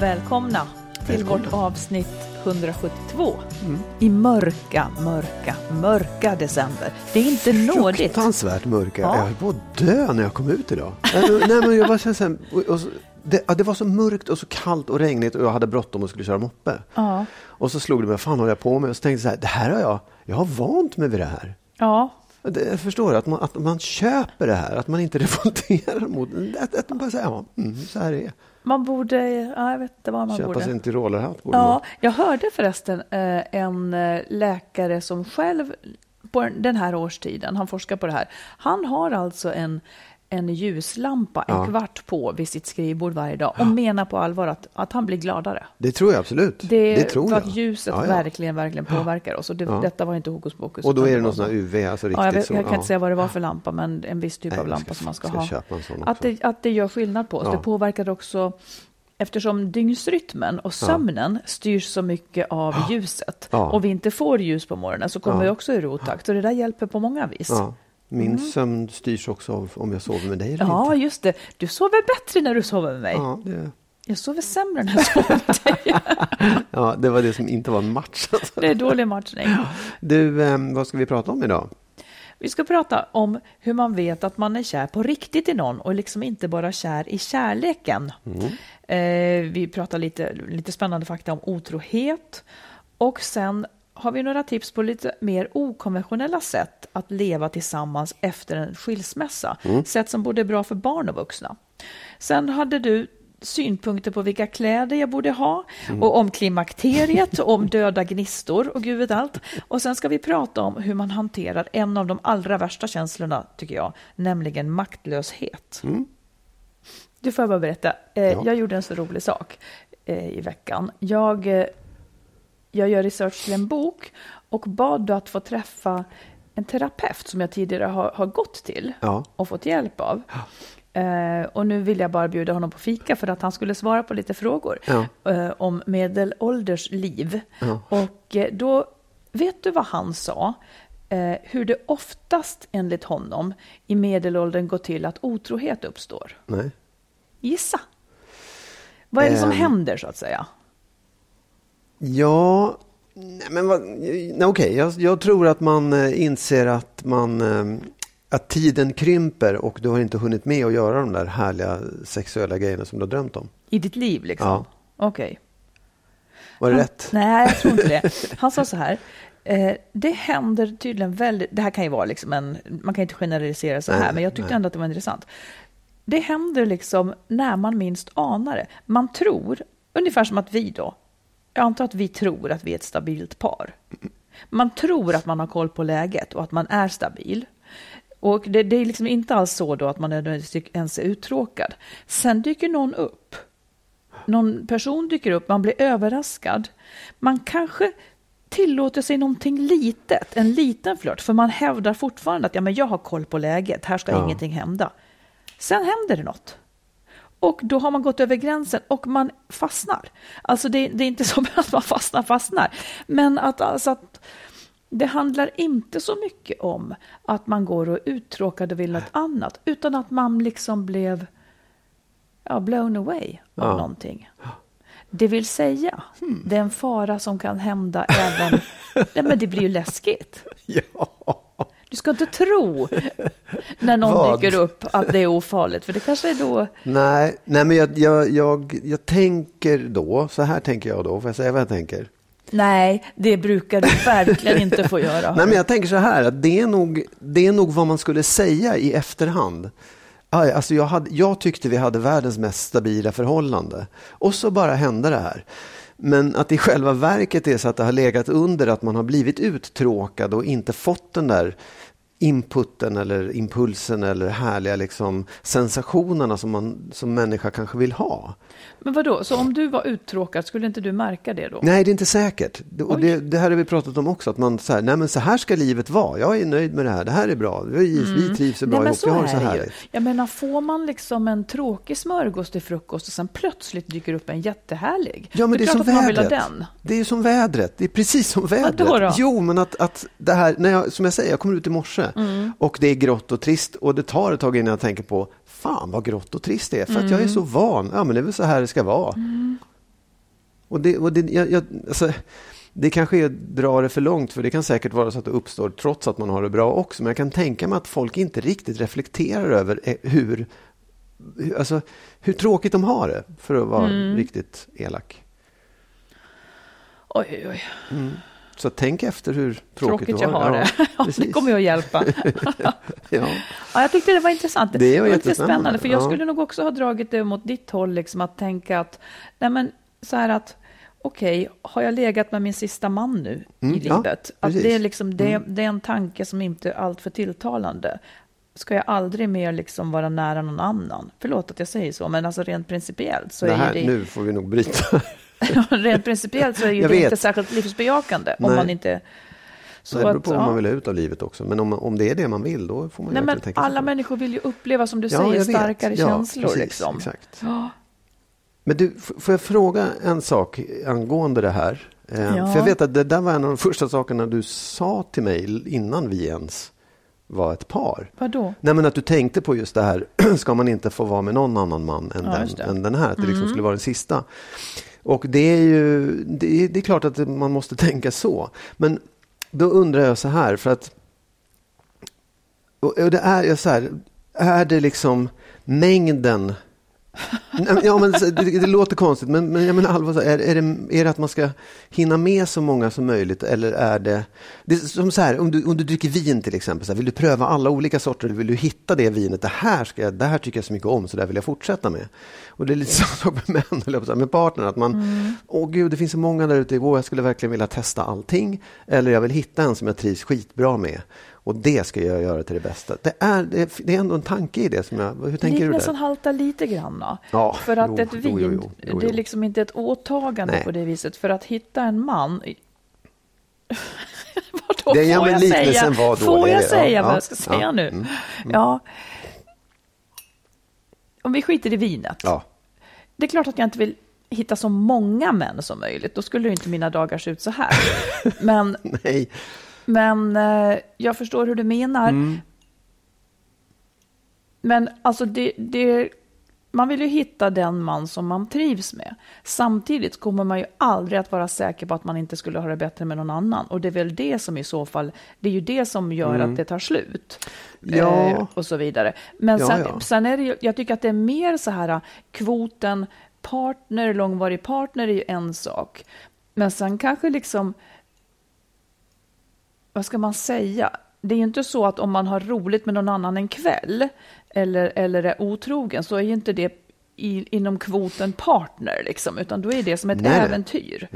Välkomna till Välkomna. vårt avsnitt 172 i mörka, mörka, mörka december. Det är inte nådigt. Fruktansvärt mörka. Ja. Jag höll på att dö när jag kom ut idag. Nej, men- jag bara kände så här, och, och, så- det, ja, det var så mörkt och så kallt och regnigt och jag hade bråttom och skulle köra moppe. Ja. Och så slog det mig, fan håller jag på med? Och så tänkte jag så här, det här har jag, jag har vant mig vid det här. Ja, Det, jag förstår att man, att man köper det här, att man inte revolterar mot att, att man bara säger, ja, mm, så här är det. Man borde, ja, jag vet inte vad man Köpa borde. sig en tyrolerhatt borde Ja, man. jag hörde förresten eh, en eh, läkare som själv på den här årstiden, han forskar på det här, han har alltså en, en ljuslampa en Ja. kvart på vid sitt skrivbord varje dag och menar på allvar att, att han blir gladare. Det tror jag absolut. Det, Det, tror för jag. att ljuset Ja, ja. verkligen, verkligen påverkar oss. Och det, Ja. detta var inte hokus pokus. Och då är det någon sån här. UV, alltså riktigt Ja, jag, vet, jag kan ja. inte säga vad det var för lampa, men en viss typ Nej, av lampa ska- som man ska, ska ha. Att det, att det gör skillnad på oss. Ja. Det påverkar också, eftersom dygnsrytmen och sömnen styrs så mycket av ljuset Ja. och vi inte får ljus på morgonen så kommer Ja. vi också ur otakt. Så det där hjälper på många vis. Ja. Min sömn styrs också av om jag sover med dig eller Mm. Ja, inte. just det. Du sover bättre när du sover med mig. Ja, det, Jag sover sämre när jag sover med dig. ja, det var det som inte var en match. Alltså. Det är dålig matchning. Du, eh, vad ska vi prata om idag? Vi ska prata om hur man vet att man är kär på riktigt i någon och liksom inte bara kär i kärleken. Eh, vi pratar lite, lite spännande fakta om otrohet och sen har vi några tips på lite mer okonventionella sätt att leva tillsammans efter en skilsmässa. Sätt som både är bra för barn och vuxna. Sen hade du synpunkter på vilka kläder jag borde ha och om klimakteriet och om döda gnistor och gud vet allt. Och sen ska vi prata om hur man hanterar en av de allra värsta känslorna, tycker jag, nämligen maktlöshet. Du får jag bara berätta. Eh, Ja. Jag gjorde en så rolig sak eh, i veckan. Jag, eh, jag gör research till en bok och bad då att få träffa en terapeut som jag tidigare har, har gått till Ja. och fått hjälp av. Eh, och nu vill jag bara bjuda honom på fika för att han skulle svara på lite frågor Ja. eh, om medelålders liv. Ja. Och eh, då, vet du vad han sa? Hur det oftast enligt honom i medelåldern går till att otrohet uppstår. Nej. Gissa. Vad är det som Ehm. händer så att säga? Ja, men vad, okej. Jag, jag tror att man eh, inser att man eh, att tiden krymper och du har inte hunnit med att göra de där härliga sexuella grejerna som du har drömt om. I ditt liv liksom? Ja. Okej. Var det Han- rätt? Nej, jag tror inte det. Han sa så här. Eh, det händer tydligen väldigt, det här kan ju vara liksom en, man kan inte generalisera så här, Nej, men jag tyckte nej. ändå att det var intressant. Det händer liksom när man minst anar det. Man tror, ungefär som att vi då, jag antar att vi tror att vi är ett stabilt par. Man tror att man har koll på läget och att man är stabil. Och det, det är liksom inte alls så då att man nödvändigtvis ens är uttråkad. Sen dyker någon upp någon person dyker upp, man blir överraskad. Man kanske tillåter sig någonting litet, en liten flört, för man hävdar fortfarande att ja, men jag har koll på läget, här ska Ja. ingenting hända. Sen händer det något. Och då har man gått över gränsen och man fastnar. Alltså det, det är inte som att man fastnar, fastnar. Men att, alltså att det handlar inte så mycket om att man går och är uttråkad och vill något annat, utan att man liksom blev ja, blown away av Ja. någonting. Det vill säga, det är en fara som kan hända även... Nej, men det blir ju läskigt. Ja. Du ska inte tro när någon Vad? dyker upp att det är ofarligt, för det kanske är då... Nej, nej, men jag, jag, jag, jag tänker då, så här tänker jag då, får jag säga vad jag tänker? Nej, det brukar du verkligen inte få göra. Nej, men jag tänker så här, att det är nog, det är nog vad man skulle säga i efterhand. Aj, Alltså jag, hade, jag tyckte vi hade världens mest stabila förhållande. Och så bara hände det här. Men att i själva verket är så att det har legat under att man har blivit uttråkad och inte fått den där inputen eller impulsen eller härliga liksom, sensationerna som man som människa kanske vill ha. Men vadå, så om du var uttråkad, skulle inte du märka det då? Nej, det är inte säkert. Det- Och det, det här har vi pratat om också, att man så här, nej men så här ska livet vara. Jag är nöjd med det här, det här är bra, vi, vi trivs bra Mm. Nej, men ihop, så vi har det så är det ju. Jag menar, får man liksom en tråkig smörgås till frukost och sen plötsligt dyker upp en jättehärlig. Ja, men det är, som man vill ha vädret. Det är som vädret. Det är precis som vädret. Vadå då? Jo, men att, att det här, när jag, som jag säger, jag kommer ut i morse Mm. och det är grått och trist och det tar ett tag innan jag tänker på, fan vad grått och trist det är, för att jag är så Mm. van. Ja, men det är väl så här det ska vara. Och det, och det, jag, jag, alltså, det kanske är att dra det för långt, för det kan säkert vara så att det uppstår trots att man har det bra också. Men jag kan tänka mig att folk inte riktigt reflekterar över eh, hur, hur- alltså, hur tråkigt de har det, för att vara Mm. riktigt elak. Oj, oj, oj. Så tänk efter hur tråkigt, Tråkigt du jag har det. Ja, det precis. kommer ju att hjälpa. Ja. Ja, jag tyckte det var intressant. Det var lite jättespännande, spännande, för jag ja. skulle nog också ha dragit det mot ditt håll, liksom att tänka att, nej men så här att, okej, har jag legat med min sista man nu Mm, i ja, livet? att. Mm. det, är liksom, det, det är en tanke som inte är alltför tilltalande. Ska jag aldrig mer liksom vara nära någon annan? Förlåt att jag säger så, men alltså rent principiellt så det är här, ju det, Nu får vi nog bryta. rent principiellt så är ju det inte särskilt livsbejakande om Nej. man inte... Så det beror att, på vad ja. man vill ha ut av livet också. Men om, om det är det man vill, då får man Nej, verkligen men tänka alla människor vill ju uppleva, som du Ja, säger, starkare Ja, känslor. precis, liksom. Exakt. Ja. Men du, får jag fråga en sak angående det här? Eh, Ja. För jag vet att det där var en av de första sakerna du sa till mig innan vi ens var ett par. Vadå? Nej, men att du tänkte på just det här, ska man inte få vara med någon annan man än, Ja, den, än den här? Att det liksom skulle vara den sista. Och det är ju, det är, det är klart att man måste tänka så. Men då undrar jag så här, för att och det är så här, är det liksom mängden Ja, men det, det låter konstigt, men, men jag menar allvar, är, är, det, är det att man ska hinna med så många som möjligt eller är det... det är som så här, om du, om du dricker vin till exempel, så här, vill du pröva alla olika sorter, vill du hitta det vinet, det här, ska jag, det här tycker jag så mycket om, så det vill jag fortsätta med. Och det är lite samma sak med män, eller med partner, att man, åh gud, det finns så många där ute, åh, jag skulle verkligen vilja testa allting, eller jag vill hitta en som jag trivs skitbra med. Och det ska jag göra till det bästa. Det är, det är, det är ändå en tanke i det. Som jag, hur tänker du Liknelsen där? haltar lite grann. då. Ja, för att jo, ett vin, jo, jo, det är liksom inte ett åtagande Nej. på det viset. För att hitta en man... Vadå, Det- ja, får jag liknelsen säga, var får jag ja, säga vad ja, jag ska säga ja, nu? mm, Ja. Om vi skiter i vinet. Ja, Det är klart att jag inte vill hitta så många män som möjligt. Då skulle ju inte mina dagar se ut så här. Men nej. Men eh, jag förstår hur du menar. Mm. Men alltså det, det, man vill ju hitta den man som man trivs med. Samtidigt kommer man ju aldrig att vara säker på att man inte skulle ha det bättre med någon annan. Och det är väl det som i så fall, det är ju det som gör att det tar slut. Mm. Ja. Eh, och så vidare. Men Ja, sen, ja. sen är det ju, jag tycker att det är mer så här, kvoten partner, långvarig partner är ju en sak. Men sen kanske liksom vad ska man säga? Det är ju inte så att om man har roligt med någon annan en kväll eller, eller är otrogen så är ju inte det i, inom kvoten partner, liksom, utan då är det som ett Nej, äventyr.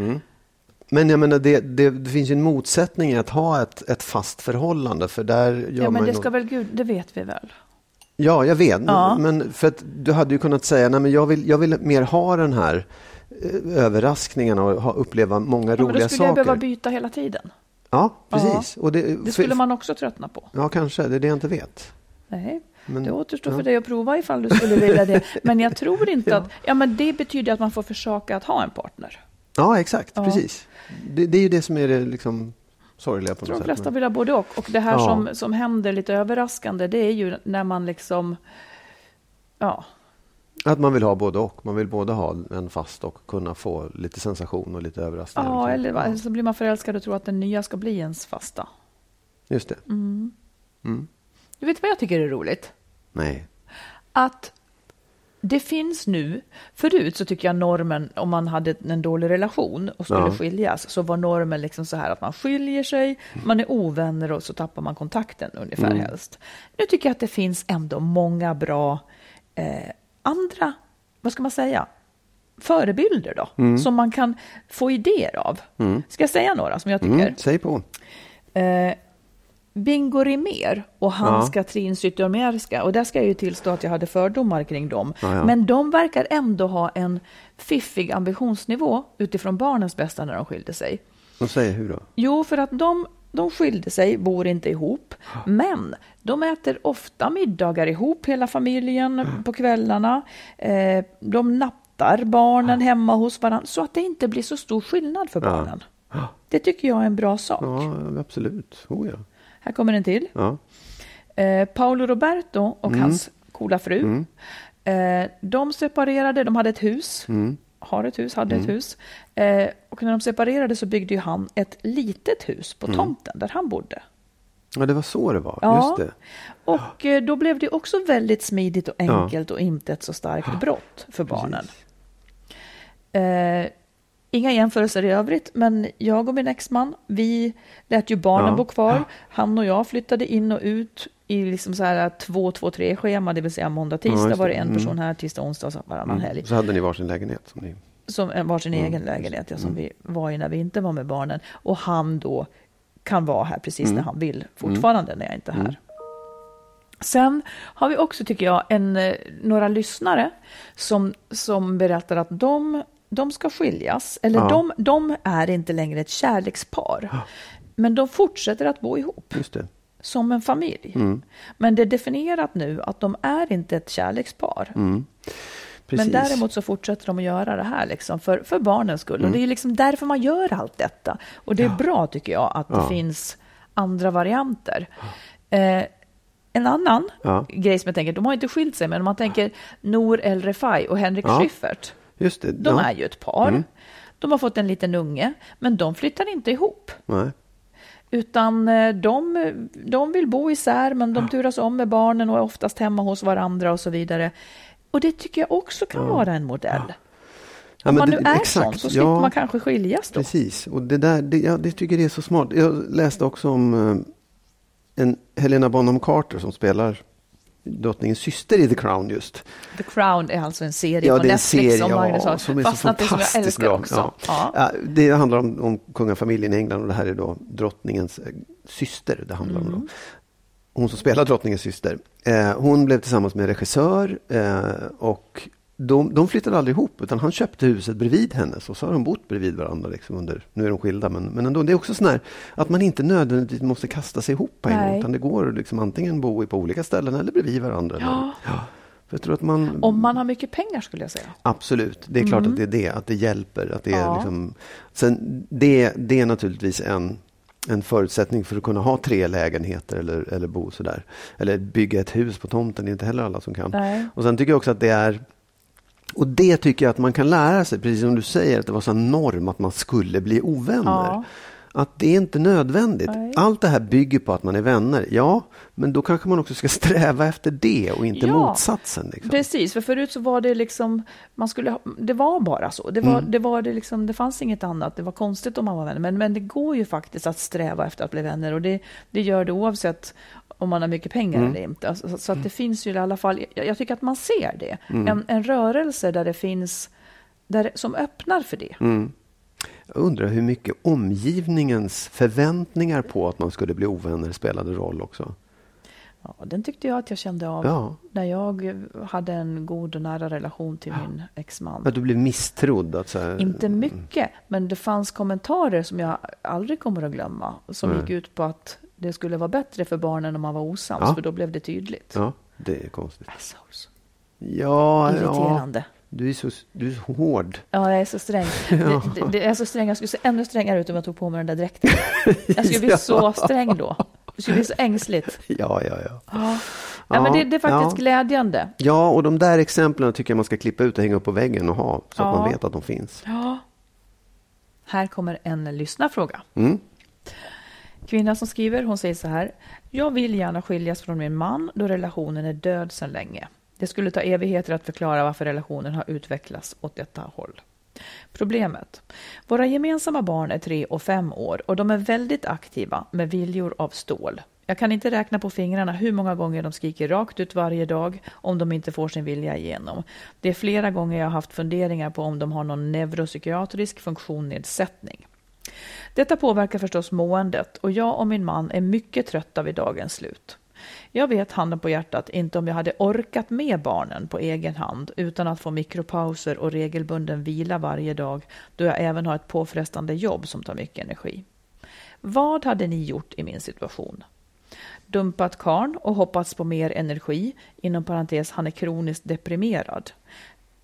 Men jag menar, det, det, det finns ju en motsättning i att ha ett, ett fast förhållande. För där gör Ja, men man det ska nå- väl Gud, det vet vi väl? Ja, jag vet. Ja. Men för att du hade ju kunnat säga, nej men jag vill, jag vill mer ha den här eh, överraskningarna och ha, uppleva många Ja, men roliga då skulle jag behöva saker. byta hela tiden. Ja, precis. Och det, Det skulle man också tröttna på. Ja, kanske. Det är det jag inte vet. Nej, Men- det återstår ja. för dig att prova ifall du skulle vilja det. Men jag tror inte Ja. att... Ja, men det betyder att man får försöka att ha en partner. Ja, exakt. Ja. Precis. Det, det är ju det som är det liksom sorgliga på Jag tror något de flesta sätt. vill ha både och. Och det här Ja. som, som händer lite överraskande, det är ju när man liksom... Ja, Att man vill ha både och. Man vill både ha en fast och kunna få lite sensation och lite överraskningar. ja eller så blir man förälskad och tror att den nya ska bli ens fasta. Just det. Mm. Mm. Du vet vad jag tycker är roligt? Nej. att det finns nu, förut så tycker jag normen, om man hade en dålig relation och skulle Ja. skiljas, så var normen liksom så här att man skiljer sig, man är ovänner och så tappar man kontakten ungefär Mm. helst. Nu tycker jag att det finns ändå många bra eh, andra, vad ska man säga, förebilder då, Mm. som man kan få idéer av. Ska jag säga några som jag tycker? Mm. Säg på. Eh, Bingo Rimér och hans Ja. Katrin Zytomierska, och där ska jag ju tillstå att jag hade fördomar kring dem, Ja, ja. men de verkar ändå ha en fiffig ambitionsnivå utifrån barnens bästa när de skilde sig. Och säg hur då? Jo, för att de, de skilde sig, bor inte ihop, men de äter ofta middagar ihop, hela familjen, på kvällarna. Eh, de nattar barnen hemma hos varandra, så att det inte blir så stor skillnad för barnen. Det tycker jag är en bra sak. Ja, absolut. Oh, ja. Här kommer en till. Ja. Eh, Paolo Roberto och Mm. hans coola fru. Eh, de separerade, de hade ett hus. Mm. Har ett hus, hade ett hus. Eh, och när de separerade så byggde ju han ett litet hus Mm. på tomten där han bodde. ja, det var så det var. Ja. Just det. Och eh, då blev det också väldigt smidigt och enkelt och inte ett så starkt brott för barnen. Eh, inga jämförelser i övrigt, men jag och min exman, vi lät ju barnen Ja. bo kvar. Han och jag flyttade in och ut i liksom så här 2-2-3-schema, det vill säga måndag, Ja, tisdag just var det en Mm. person här, tisdag, onsdag så varannan helg. Så hade ni varsin lägenhet. Som ni... Som en- var sin Mm. egen lägenhet, ja, som vi var i när vi inte var med barnen. Och han då kan vara här precis Mm. när han vill, fortfarande när jag inte är här. Sen har vi också, tycker jag, en, eh, några lyssnare som, som berättar att de, de ska skiljas, eller Ja. de, de är inte längre ett kärlekspar. Men de fortsätter att bo ihop Just det. Som en familj. Mm. Men det är definierat nu att de är inte ett kärlekspar. Mm. Men däremot så fortsätter de att göra det här liksom för, för barnens skull. Mm. Och det är liksom därför man gör allt detta. Och det är bra tycker jag att det Ja. finns andra varianter. Eh, en annan Ja. grej som jag tänker, de har inte skilt sig, men om man tänker Nour El Refai och Henrik Ja. Schyffert. Just det. De ja. är ju ett par. Mm. De har fått en liten unge, men de flyttar inte ihop. Nej. Utan eh, de, de vill bo isär, men de turas om med barnen och är oftast hemma hos varandra och så vidare. Och det tycker jag också kan vara en modell. Ja, Om men man nu det- är exakt. sån så slipper Ja. man kanske skiljas då. Precis, och det där, det, jag det tycker det är så smart. Jag läste också om eh, en Helena Bonham Carter som spelar drottningens syster i The Crown just. The Crown är alltså en serie Ja, på Netflix serie som Magnus ja, har som är så i, som jag fantastiskt älskar bra. också. Ja. Ja. Ja, det handlar om, om kungafamiljen i England och det här är då drottningens eh, syster. Det handlar Mm. om då. Hon som spelar drottningens syster. Eh, hon blev tillsammans med en regissör eh, och de, de flyttade aldrig ihop utan han köpte huset bredvid henne och så har de bott bredvid varandra. Liksom under, nu är de skilda men, men ändå. Det är också sån här att man inte nödvändigtvis måste kasta sig ihop på en gång. Utan det går liksom antingen bo på olika ställen eller bredvid varandra. Ja. För jag tror att man, Om man har mycket pengar skulle jag säga. Absolut, det är klart att det är det, att det hjälper. Att det är Ja. liksom, sen det, det är naturligtvis en, en förutsättning för att kunna ha tre lägenheter eller, eller bo sådär. Eller bygga ett hus på tomten, det är inte heller alla som kan. Nej. Och sen tycker jag också att det är och det tycker jag att man kan lära sig, precis som du säger, att det var så norm att man skulle bli ovänner. Ja. Att det är inte nödvändigt. Nej. Allt det här bygger på att man är vänner. Ja, men då kanske man också ska sträva efter det och inte Ja. motsatsen. Liksom. Precis, för förut så var det liksom, man skulle, det var bara så. Det, var, Mm. det, var det, liksom, det fanns inget annat. Det var konstigt om man var vänner. Men, men det går ju faktiskt att sträva efter att bli vänner och det, det gör det oavsett om man har mycket pengar Mm. eller inte. Alltså, så, att det finns ju i alla fall, jag, jag tycker att man ser det. Mm. En, en rörelse där det finns, där, som öppnar för det. Mm. Jag undrar hur mycket omgivningens förväntningar på att man skulle bli ovänner spelade roll också. Ja, den tyckte jag att jag kände av Ja. när jag hade en god och nära relation till min exman. Att du blev misstrodd? Att så Inte mycket, men det fanns kommentarer som jag aldrig kommer att glömma. Som Nej. gick ut på att det skulle vara bättre för barnen om man var osams, Ja. för då blev det tydligt. Ja, det är konstigt. Assholes. Ja, ja. Irriterande. Du är, så, du är så hård. Ja, jag är så sträng. Det, det, det är så sträng. Jag skulle se ännu strängare ut om jag tog på mig den där dräkten. Jag skulle bli så sträng då. Det skulle bli så ängsligt. Ja, ja, ja. Ja, ja men det, det är faktiskt ja. glädjande. Ja, och de där exemplen tycker jag man ska klippa ut och hänga upp på väggen och ha. Så att Ja. man vet att de finns. Ja. Här kommer en lyssnarfråga. Mm. Kvinnan som skriver, hon säger så här. Jag vill gärna skiljas från min man då relationen är död sedan länge. Det skulle ta evigheter att förklara varför relationen har utvecklats åt detta håll. Problemet. Våra gemensamma barn är tre och fem år och de är väldigt aktiva med viljor av stål. Jag kan inte räkna på fingrarna hur många gånger de skriker rakt ut varje dag om de inte får sin vilja igenom. Det är flera gånger jag har haft funderingar på om de har någon neuropsykiatrisk funktionsnedsättning. Detta påverkar förstås måendet och jag och min man är mycket trötta vid dagens slut. Jag vet handen på hjärtat inte om jag hade orkat med barnen på egen hand utan att få mikropauser och regelbunden vila varje dag då jag även har ett påfrestande jobb som tar mycket energi. Vad hade ni gjort i min situation? Dumpat karn och hoppats på mer energi, inom parentes han är kroniskt deprimerad.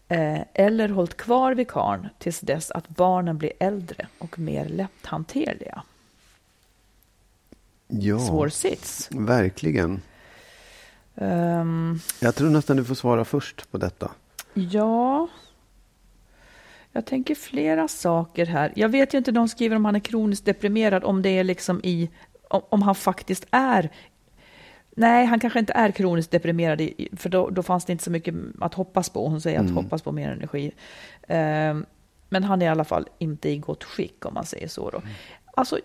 Eh, eller hållit kvar vid karn tills dess att barnen blir äldre och mer lätthanterliga. Ja, Svår sits. verkligen. Ehm, Jag tror nästan du får svara först på detta. ja, jag tänker flera saker här. Jag vet ju inte, de skriver om han är kroniskt deprimerad, om det är liksom i, om han faktiskt är Nej, han kanske inte är kroniskt deprimerad, i- för då, då fanns det inte så mycket att hoppas på. Hon säger att hoppas på mer energi. Ehm, men han är i alla fall inte i gott skick, om man säger så. Då. Alltså,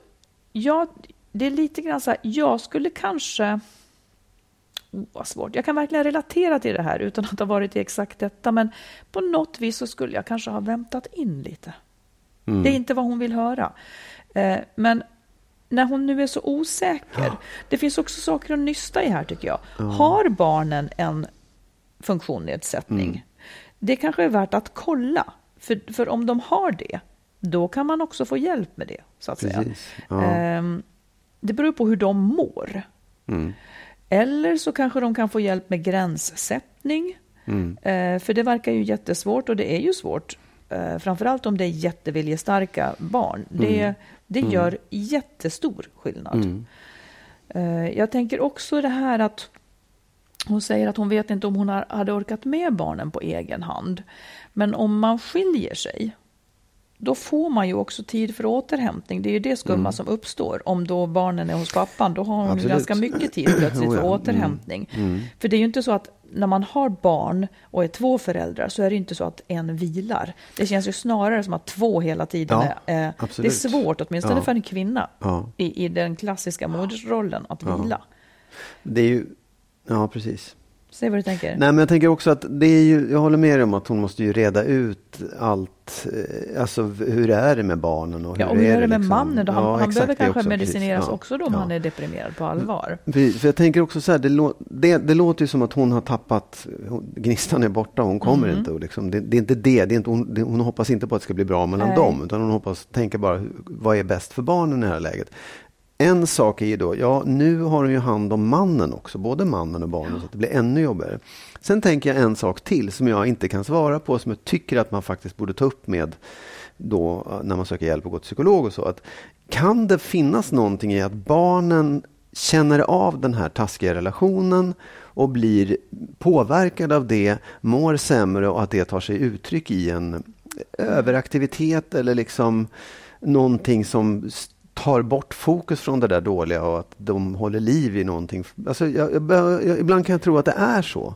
jag, det är lite grann så här, jag skulle kanske... Oh, vad svårt. Jag kan verkligen relatera till det här utan att ha varit i exakt detta. Men på något vis så skulle jag kanske ha väntat in lite. Det är inte vad hon vill höra. Eh, men när hon nu är så osäker. Det finns också saker att nysta i här tycker jag. Har barnen en funktionsnedsättning? Det kanske är värt att kolla. För, för om de har det, då kan man också få hjälp med det. så att säga. Ja. Ehm, det beror på hur de mår. Mm. Eller så kanske de kan få hjälp med gränssättning. Mm. Eh, för det verkar ju jättesvårt och det är ju svårt. Eh, framförallt om det är jätteviljestarka barn. Det, det gör jättestor skillnad. Mm. Eh, jag tänker också det här att hon säger att hon vet inte om hon har, hade orkat med barnen på egen hand. Men om man skiljer sig, då får man ju också tid för återhämtning. Det är ju det skumma som uppstår. Om då barnen är hos pappan, då har hon ju Absolut. ganska mycket tid plötsligt Oh för ja. återhämtning. För det är ju inte så att när man har barn och är två föräldrar så är det inte så att en vilar. Det känns ju snarare som att två hela tiden Ja, är... eh, Det är svårt, åtminstone Ja. för en kvinna, Ja. i, i den klassiska modersrollen, att vila. Det är ju... Ja, precis. Säg vad du tänker. Nej, men jag tänker också att det är ju, jag håller med dig om att hon måste ju reda ut allt, eh, alltså hur är det med barnen och hur Ja, och hur är är det med liksom? mannen då? Han, Ja, han exakt, behöver det kanske också, medicineras precis. Ja. också då om han är deprimerad på allvar. Precis, För jag tänker också så här, det, lå, det, det låter ju som att hon har tappat, gnistan är borta hon kommer Mm. inte. Och liksom, det, det är inte det, det är inte, hon, det, hon hoppas inte på att det ska bli bra mellan Nej. dem. Utan hon hoppas, tänker bara, vad är bäst för barnen i det här läget? En sak är ju då, ja nu har hon ju hand om mannen också, både mannen och barnen, så att det blir ännu jobbigare. Sen tänker jag en sak till som jag inte kan svara på, som jag tycker att man faktiskt borde ta upp med då eh, när man söker hjälp och går till psykolog och så. Att kan det finnas någonting i att barnen känner av den här taskiga relationen och blir påverkade av det, mår sämre och att det tar sig uttryck i en överaktivitet eller liksom någonting som tar bort fokus från det där dåliga och att de håller liv i någonting. Alltså, jag, jag, jag, ibland kan jag tro att det är så.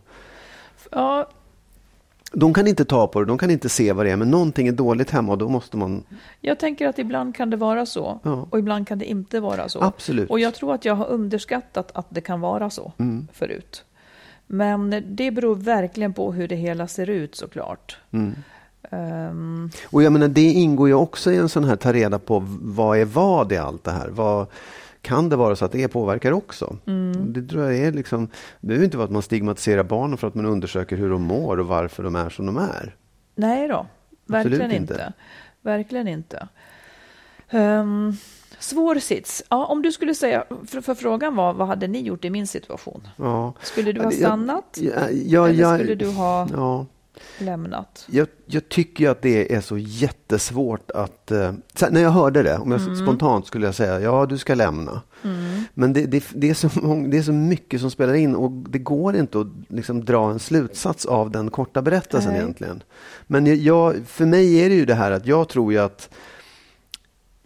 Ja, De kan inte ta på det, de kan inte se vad det är, men någonting är dåligt hemma och då måste man... jag tänker att ibland kan det vara så Ja. och ibland kan det inte vara så. Absolut. Och jag tror att jag har underskattat att det kan vara så Mm. förut. Men det beror verkligen på hur det hela ser ut såklart. Mm. Ehm, Och jag menar, det ingår ju också i en sån här ta reda på vad är vad i allt det här. Vad, kan det vara så att det påverkar också. Mm. Det tror jag är liksom, det behöver inte vara att man stigmatiserar barnen för att man undersöker hur de mår och varför de är som de är. Nej då, verkligen Absolut inte. inte. Verkligen inte. Um, svår sits. Ja, om du skulle säga, för, för frågan var, vad hade ni gjort i min situation? Ja. Skulle du ha stannat? Ja, ja, eller jag- skulle du ha Ja. Lämnat? Jag, jag tycker att det är så jättesvårt att... Eh, när jag hörde det, om jag Mm. spontant skulle jag säga ja, du ska lämna. Men det, det, det, är så mång, det är så mycket som spelar in och det går inte att liksom dra en slutsats av den korta berättelsen Nej. egentligen. Men jag, för mig är det ju det här att jag tror ju att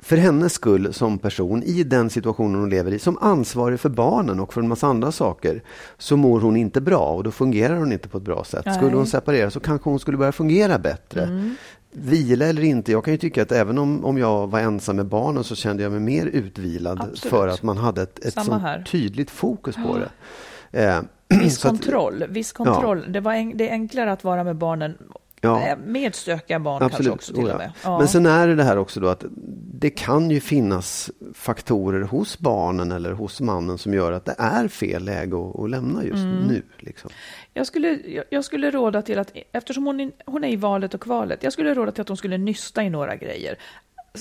för hennes skull som person i den situationen hon lever i, som ansvarig för barnen och för en massa andra saker, så mår hon inte bra och då fungerar hon inte på ett bra sätt. Skulle Nej. hon separera så kanske hon skulle börja fungera bättre. Vila eller inte, jag kan ju tycka att även om, om jag var ensam med barnen så kände jag mig mer utvilad Absolut. för att man hade ett, ett sånt tydligt fokus på det. Eh, Viss att- kontroll. Viss kontroll. Det, var en, det är enklare att vara med barnen, Ja. eh, med stökiga barn kanske också till oh ja. och med. Ja. Men sen är det det här också då att det kan ju finnas faktorer hos barnen eller hos mannen som gör att det är fel läge att, att lämna just Mm. nu. Liksom. Jag skulle, jag skulle råda till att, eftersom hon, är- hon är i valet och kvalet, jag skulle råda till att hon skulle nysta i några grejer.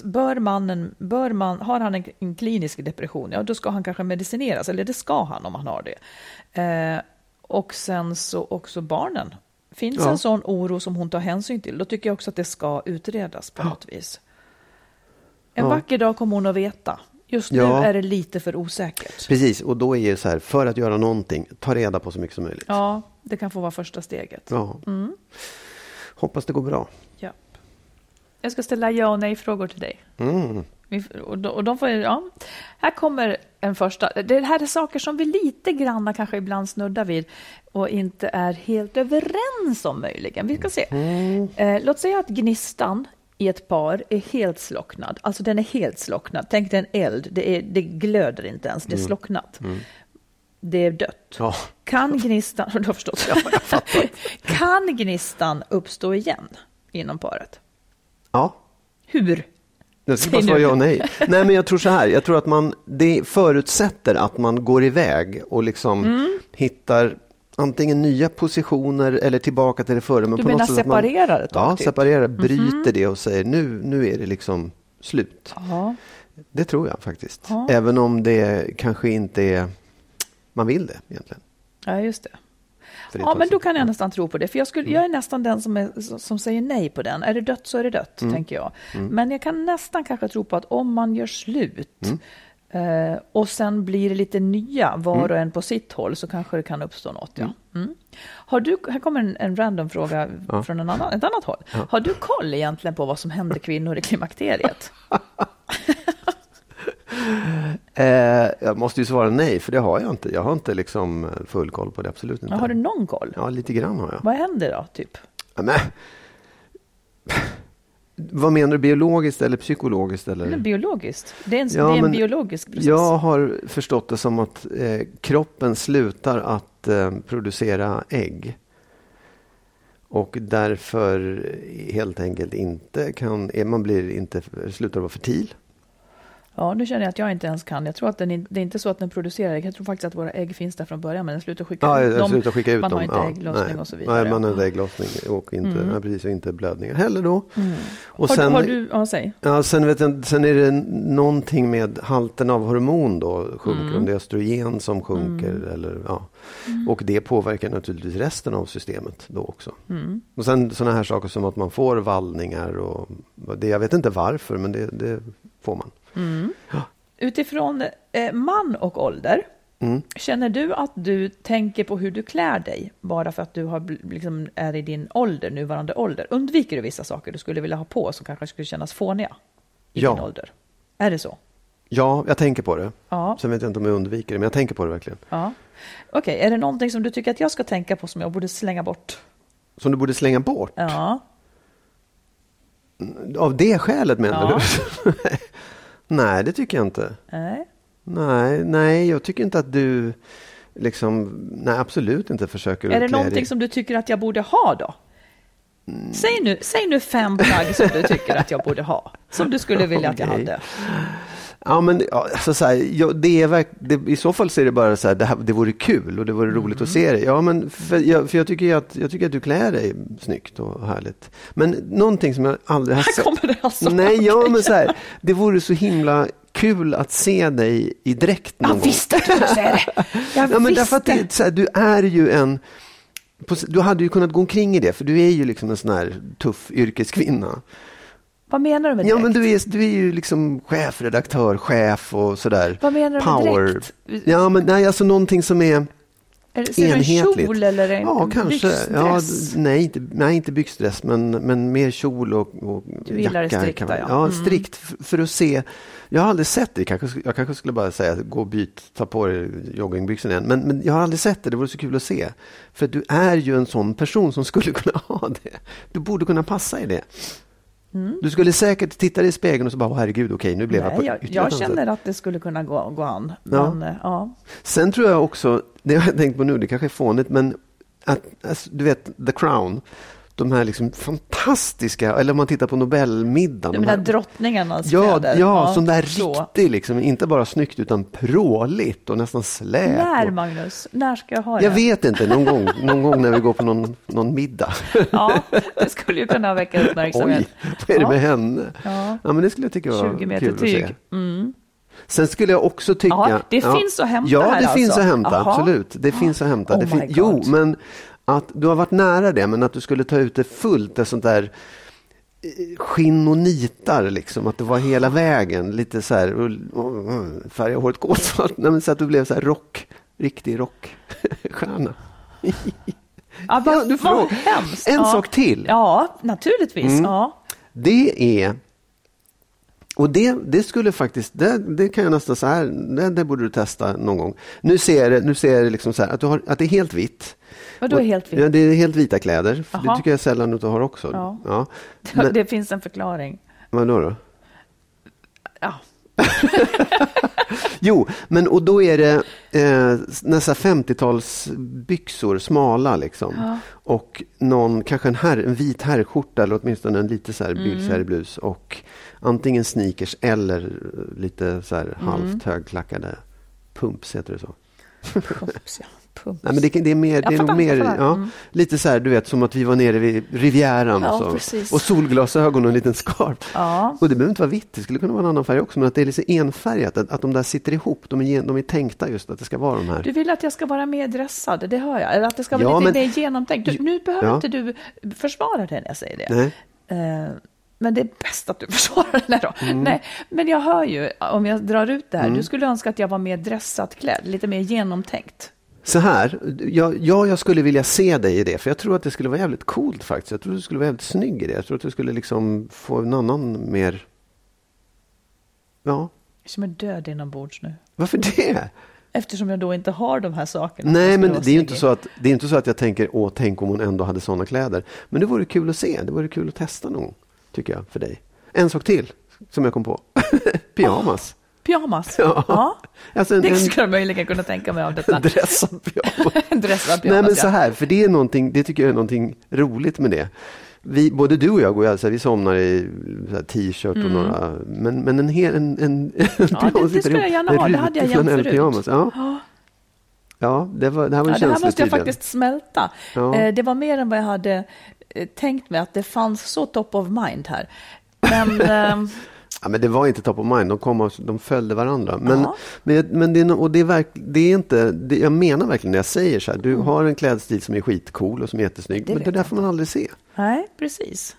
Bör mannen, bör man, har han en, en klinisk depression, ja då ska han kanske medicineras, eller det ska han om han har det. Eh, och sen så också barnen. Finns Ja. en sån oro som hon tar hänsyn till, då tycker jag också att det ska utredas på något vis. En Ja. vacker dag kommer hon att veta. Just nu Ja. är det lite för osäkert. Precis, och då är det så här, för att göra någonting, ta reda på så mycket som möjligt. Ja, det kan få vara första steget. Ja. Hoppas det går bra. Ja. Jag ska ställa ja och nej-frågor till dig. Mm. Och de, och de får, ja. Här kommer en första. Det här är saker som vi lite grann kanske ibland snuddar vid och inte är helt överens om möjligen. Vi ska se. Eh, låt säga att gnistan i ett par är helt slocknad. Alltså den är helt slocknad. Tänk dig en eld. Det, är, det glöder inte ens. Det är slocknat. Det är dött. Ja. Kan gnistan, du har förstått? kan gnistan uppstå igen inom paret? ja. Hur? Jag ska bara svara ja och nej. Nej, men jag tror så här. Jag tror att man, det förutsätter att man går iväg och liksom Mm. hittar antingen nya positioner eller tillbaka till det förra. Men Du på menar något separerar tag, Ja, typ? Mhm. separerar, bryter det och säger nu, nu är det liksom slut. Ja. Det tror jag faktiskt. Ja. Även om det kanske inte är, man vill det egentligen. Ja, just det. Ja, men då kan jag nästan tro på det. För jag, skulle, jag är nästan den som, är, som säger nej på den. Är det dött så är det dött, Mm. tänker jag. Men jag kan nästan kanske tro på att om man gör slut Mm. eh, och sen blir det lite nya, var och en på sitt håll, så kanske det kan uppstå något. Ja. Mm. Har du, här kommer en, en random fråga Ja. från en annan, ett annat håll. Har du koll egentligen på vad som händer kvinnor i klimakteriet? Eh, jag måste ju svara nej, för det har jag inte. Jag har inte liksom eh, full koll på det, absolut inte. Har du någon koll? Ja, lite grann har jag. Vad händer då, typ? Ja, Men... Vad menar du, biologiskt eller psykologiskt? Eller? Eller biologiskt? Det är en, Ja, det är en biologisk process. Jag har förstått det som att eh, kroppen slutar att eh, producera ägg. Och därför helt enkelt inte kan, eh, man blir inte, slutar vara fertil. Ja, nu känner jag att jag inte ens kan. Jag tror att den, det är inte så att den producerar ägg. Jag tror faktiskt att våra ägg finns där från början, men den slutar skicka Ja, ut dem. slutar skicka ut Man dem. har inte ja, ägglossning nej. och så vidare. Nej, man har inte ägglossning och inte, nej, precis, och inte blödningar heller då. Och har, sen, du, har du, ja säg. Ja, sen, vet jag, sen är det någonting med halten av hormon då sjunker. Mm. Om det är östrogen som sjunker. Eller, ja. Mm. Och det påverkar naturligtvis resten av systemet då också. Mm. Och sen sådana här saker som att man får vallningar. Och det, jag vet inte varför, men det, det får man. Utifrån eh, man och ålder, Mm. känner du att du tänker på hur du klär dig bara för att du har, liksom, är i din ålder, nuvarande ålder? Undviker du vissa saker du skulle vilja ha på som kanske skulle kännas fåniga i Ja. din ålder? Är det så? Ja, jag tänker på det. Ja. Sen vet jag inte om jag undviker det, men jag tänker på det verkligen. ja. Okej, är det någonting som du tycker att jag ska tänka på som jag borde slänga bort? Som du borde slänga bort? Ja. Av det skälet menar Ja. du? nej, det tycker jag inte. Nej. Nej, nej, jag tycker inte att du liksom, nej absolut inte försöker Är det någonting dig- som du tycker att jag borde ha då? Säg, nu, säg nu fem plagg som du tycker att jag borde ha. Som du skulle vilja att jag hade. Ja, men alltså, så här, ja, det är verk, det, I så fall så är det bara så här, det, här, det vore kul och det vore roligt att se dig. Ja, men för, jag, för jag, tycker att, jag tycker att du klär dig snyggt och härligt. Men någonting som jag aldrig har sett. kommer det alltså. Nej, ja, men så här, det vore så himla kul att se dig i dräkt någon Jag gång. visste att du skulle säga det. Jag Ja, men visste. därför att det, så här, du är ju en... Du hade ju kunnat gå omkring i det, för du är ju liksom en sån här tuff yrkeskvinna. Vad menar du med Ja, dräkt? men du är, du är ju liksom chefredaktör, chef och sådär. Vad menar du med Power. dräkt? Ja, men nej, alltså någonting som är Är det, du en enhetligt. kjol eller en ja, kanske. Ja, byxdress? d- nej, inte, nej, inte byxdress, men, men mer kjol och, och Du gillar det jacka. strikta, kan man- ja. ja. Mm. strikt. För att se. Jag har aldrig sett det. Kanske, jag kanske skulle bara säga gå och byt, ta på dig joggingbyxorna igen. Men, men jag har aldrig sett det. Det vore så kul att se. För du är ju en sån person som skulle kunna ha det. Du borde kunna passa i det. Du skulle säkert titta i spegeln och så bara, herregud, okej, nu blev jag på Nej, jag, ytterligare jag annat känner sätt." att det skulle kunna gå, gå an. Ja. Men, eh, ja. Sen tror jag också, det har jag tänkt på nu, det kanske är fånigt, men att, alltså, du vet, The Crown, de här liksom fantastiska, eller om man tittar på Nobelmiddagen. De menar här- drottningarnas Ja, kläder? ja, sån där så. riktig, liksom, inte bara snyggt utan pråligt och nästan släp. När, och, Magnus? När ska jag ha det? jag vet inte, någon gång, någon gång när vi går på någon, någon middag. Ja, det skulle ju kunna väcka uppmärksamhet. Oj, vad är det Ja. med henne? Ja. Ja, men det skulle jag tycka var 20 meter kul att tyg. se. Mm. Sen skulle jag också tycka... Ja, det finns att hämta Ja, här det finns alltså. att hämta, Jaha. absolut. Det finns att hämta. Oh det jo, men att du har varit nära det, men att du skulle ta ut det fullt, ett sånt där eh, skinn och nitar, liksom, att det var hela vägen, lite så här, oh, oh, färga håret kolsvart, så att du blev så här rock, riktig rockstjärna. Ja, Ja, du vad hemskt. En ja. sak till. Ja, naturligtvis. Mm. Ja. Det är och det, det skulle faktiskt, det, det kan jag nästan så här, det, det borde du testa någon gång. Nu ser jag nu ser jag liksom så här, att, du har, att det är helt vitt. Vadå Och- helt vitt? Ja, det är helt vita kläder. Det Jaha. tycker jag sällan att du har också. Ja. Ja. Men, Det finns en förklaring. vadå då? Ja. Jo, men och då är det eh, nästan 50-talsbyxor, smala liksom. Och någon, kanske en, herr, en vit herrskjorta eller åtminstone en lite så här Mm. Och antingen sneakers eller lite så här Mm. halvt högklackade pumps, heter det så? Pumps, ja. Pumps. Nej, men det, det är mer, det är nog mer ja, Mm. lite så här, du vet, som att vi var nere vid Rivieran Ja, och, så. och solglasögon och en liten scarf. Ja. Och det behöver inte vara vitt, det skulle kunna vara en annan färg också, men att det är lite enfärgat, att, att de där sitter ihop, de är, de är tänkta just att det ska vara de här. Du vill att jag ska vara mer dressad, det hör jag. Eller att det ska vara Ja, lite men- genomtänkt. Du, nu behöver inte du försvara det när jag säger det. Nej. Eh, men det är bäst att du försvarar det. Då. Mm. Nej, men jag hör ju, om jag drar ut det här, du skulle önska att jag var mer dressat klädd, lite mer genomtänkt. Så här, ja, ja, jag skulle vilja se dig i det, för jag tror att det skulle vara jävligt coolt faktiskt. Jag tror att du skulle vara jävligt snygg i det. Jag tror att du skulle liksom få en annan mer... Ja, Som är död inombords nu. varför det? Eftersom jag då inte har de här sakerna. Nej, men det är ju inte så att, det är inte så att jag tänker, åh, tänk om hon ändå hade sådana kläder. Men det vore kul att se, det vore kul att testa någon tycker jag, för dig. En sak till, som jag kom på. Pyjamas. Pyjamas? Ja. ja. Alltså en, Det skulle jag möjligen kunna tänka mig av detta. dressad pyjamas. Dressad Nej pyjamas, men så ja. här, för det är någonting, det tycker jag är någonting roligt med det. Vi, både du och jag går ju alltså, vi somnar i t-shirt och några, men, men en hel, en, en, Mm. Ja, det- det sitter skulle jag gärna ha. Det hade jag jämt förut. pyjamas, Ja, Ja. ja det, var, det här var Ja, en det här måste jag faktiskt smälta. Ja. Eh, Det var mer än vad jag hade eh, tänkt mig att det fanns så top of mind här. Men ehm, Ja, men det var inte top of mind, de, kom av, de följde varandra. Men, Ja. men, det, är, och det, är verk, det är inte, det, jag menar verkligen när jag säger så här, du har en klädstil som är skitcool och som är jättesnygg, Mm. Det men det där får man aldrig se. nej, precis.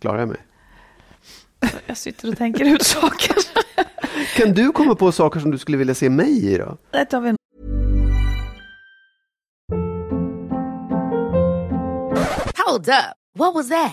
Klarar jag mig? Jag sitter och tänker ut saker. Kan du komma på saker som du skulle vilja se mig i då? Där tar vi Hold up. What was that?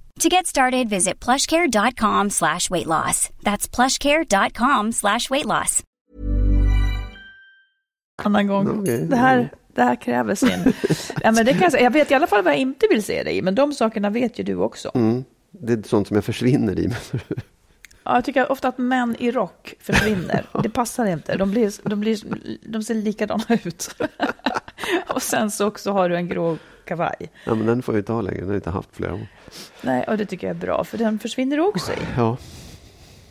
To get started, visit plushcare.com slash weight loss. That's plushcare.com slash weight loss. Annan gång. Det, här, det här kräver sin... ja, men det kan jag, säga. jag vet i alla fall vad jag inte vill se dig i, men de sakerna vet ju du också. Mm. Det är sånt som jag försvinner i. Ja, jag tycker ofta att män i rock försvinner. Det passar inte. De, blir, de, blir, de ser likadana ut. och sen så också har du en grå kavaj. Ja, men den får jag inte ha längre. Den har jag inte haft flera år. Nej, och det tycker jag är bra, för den försvinner också i. Ja.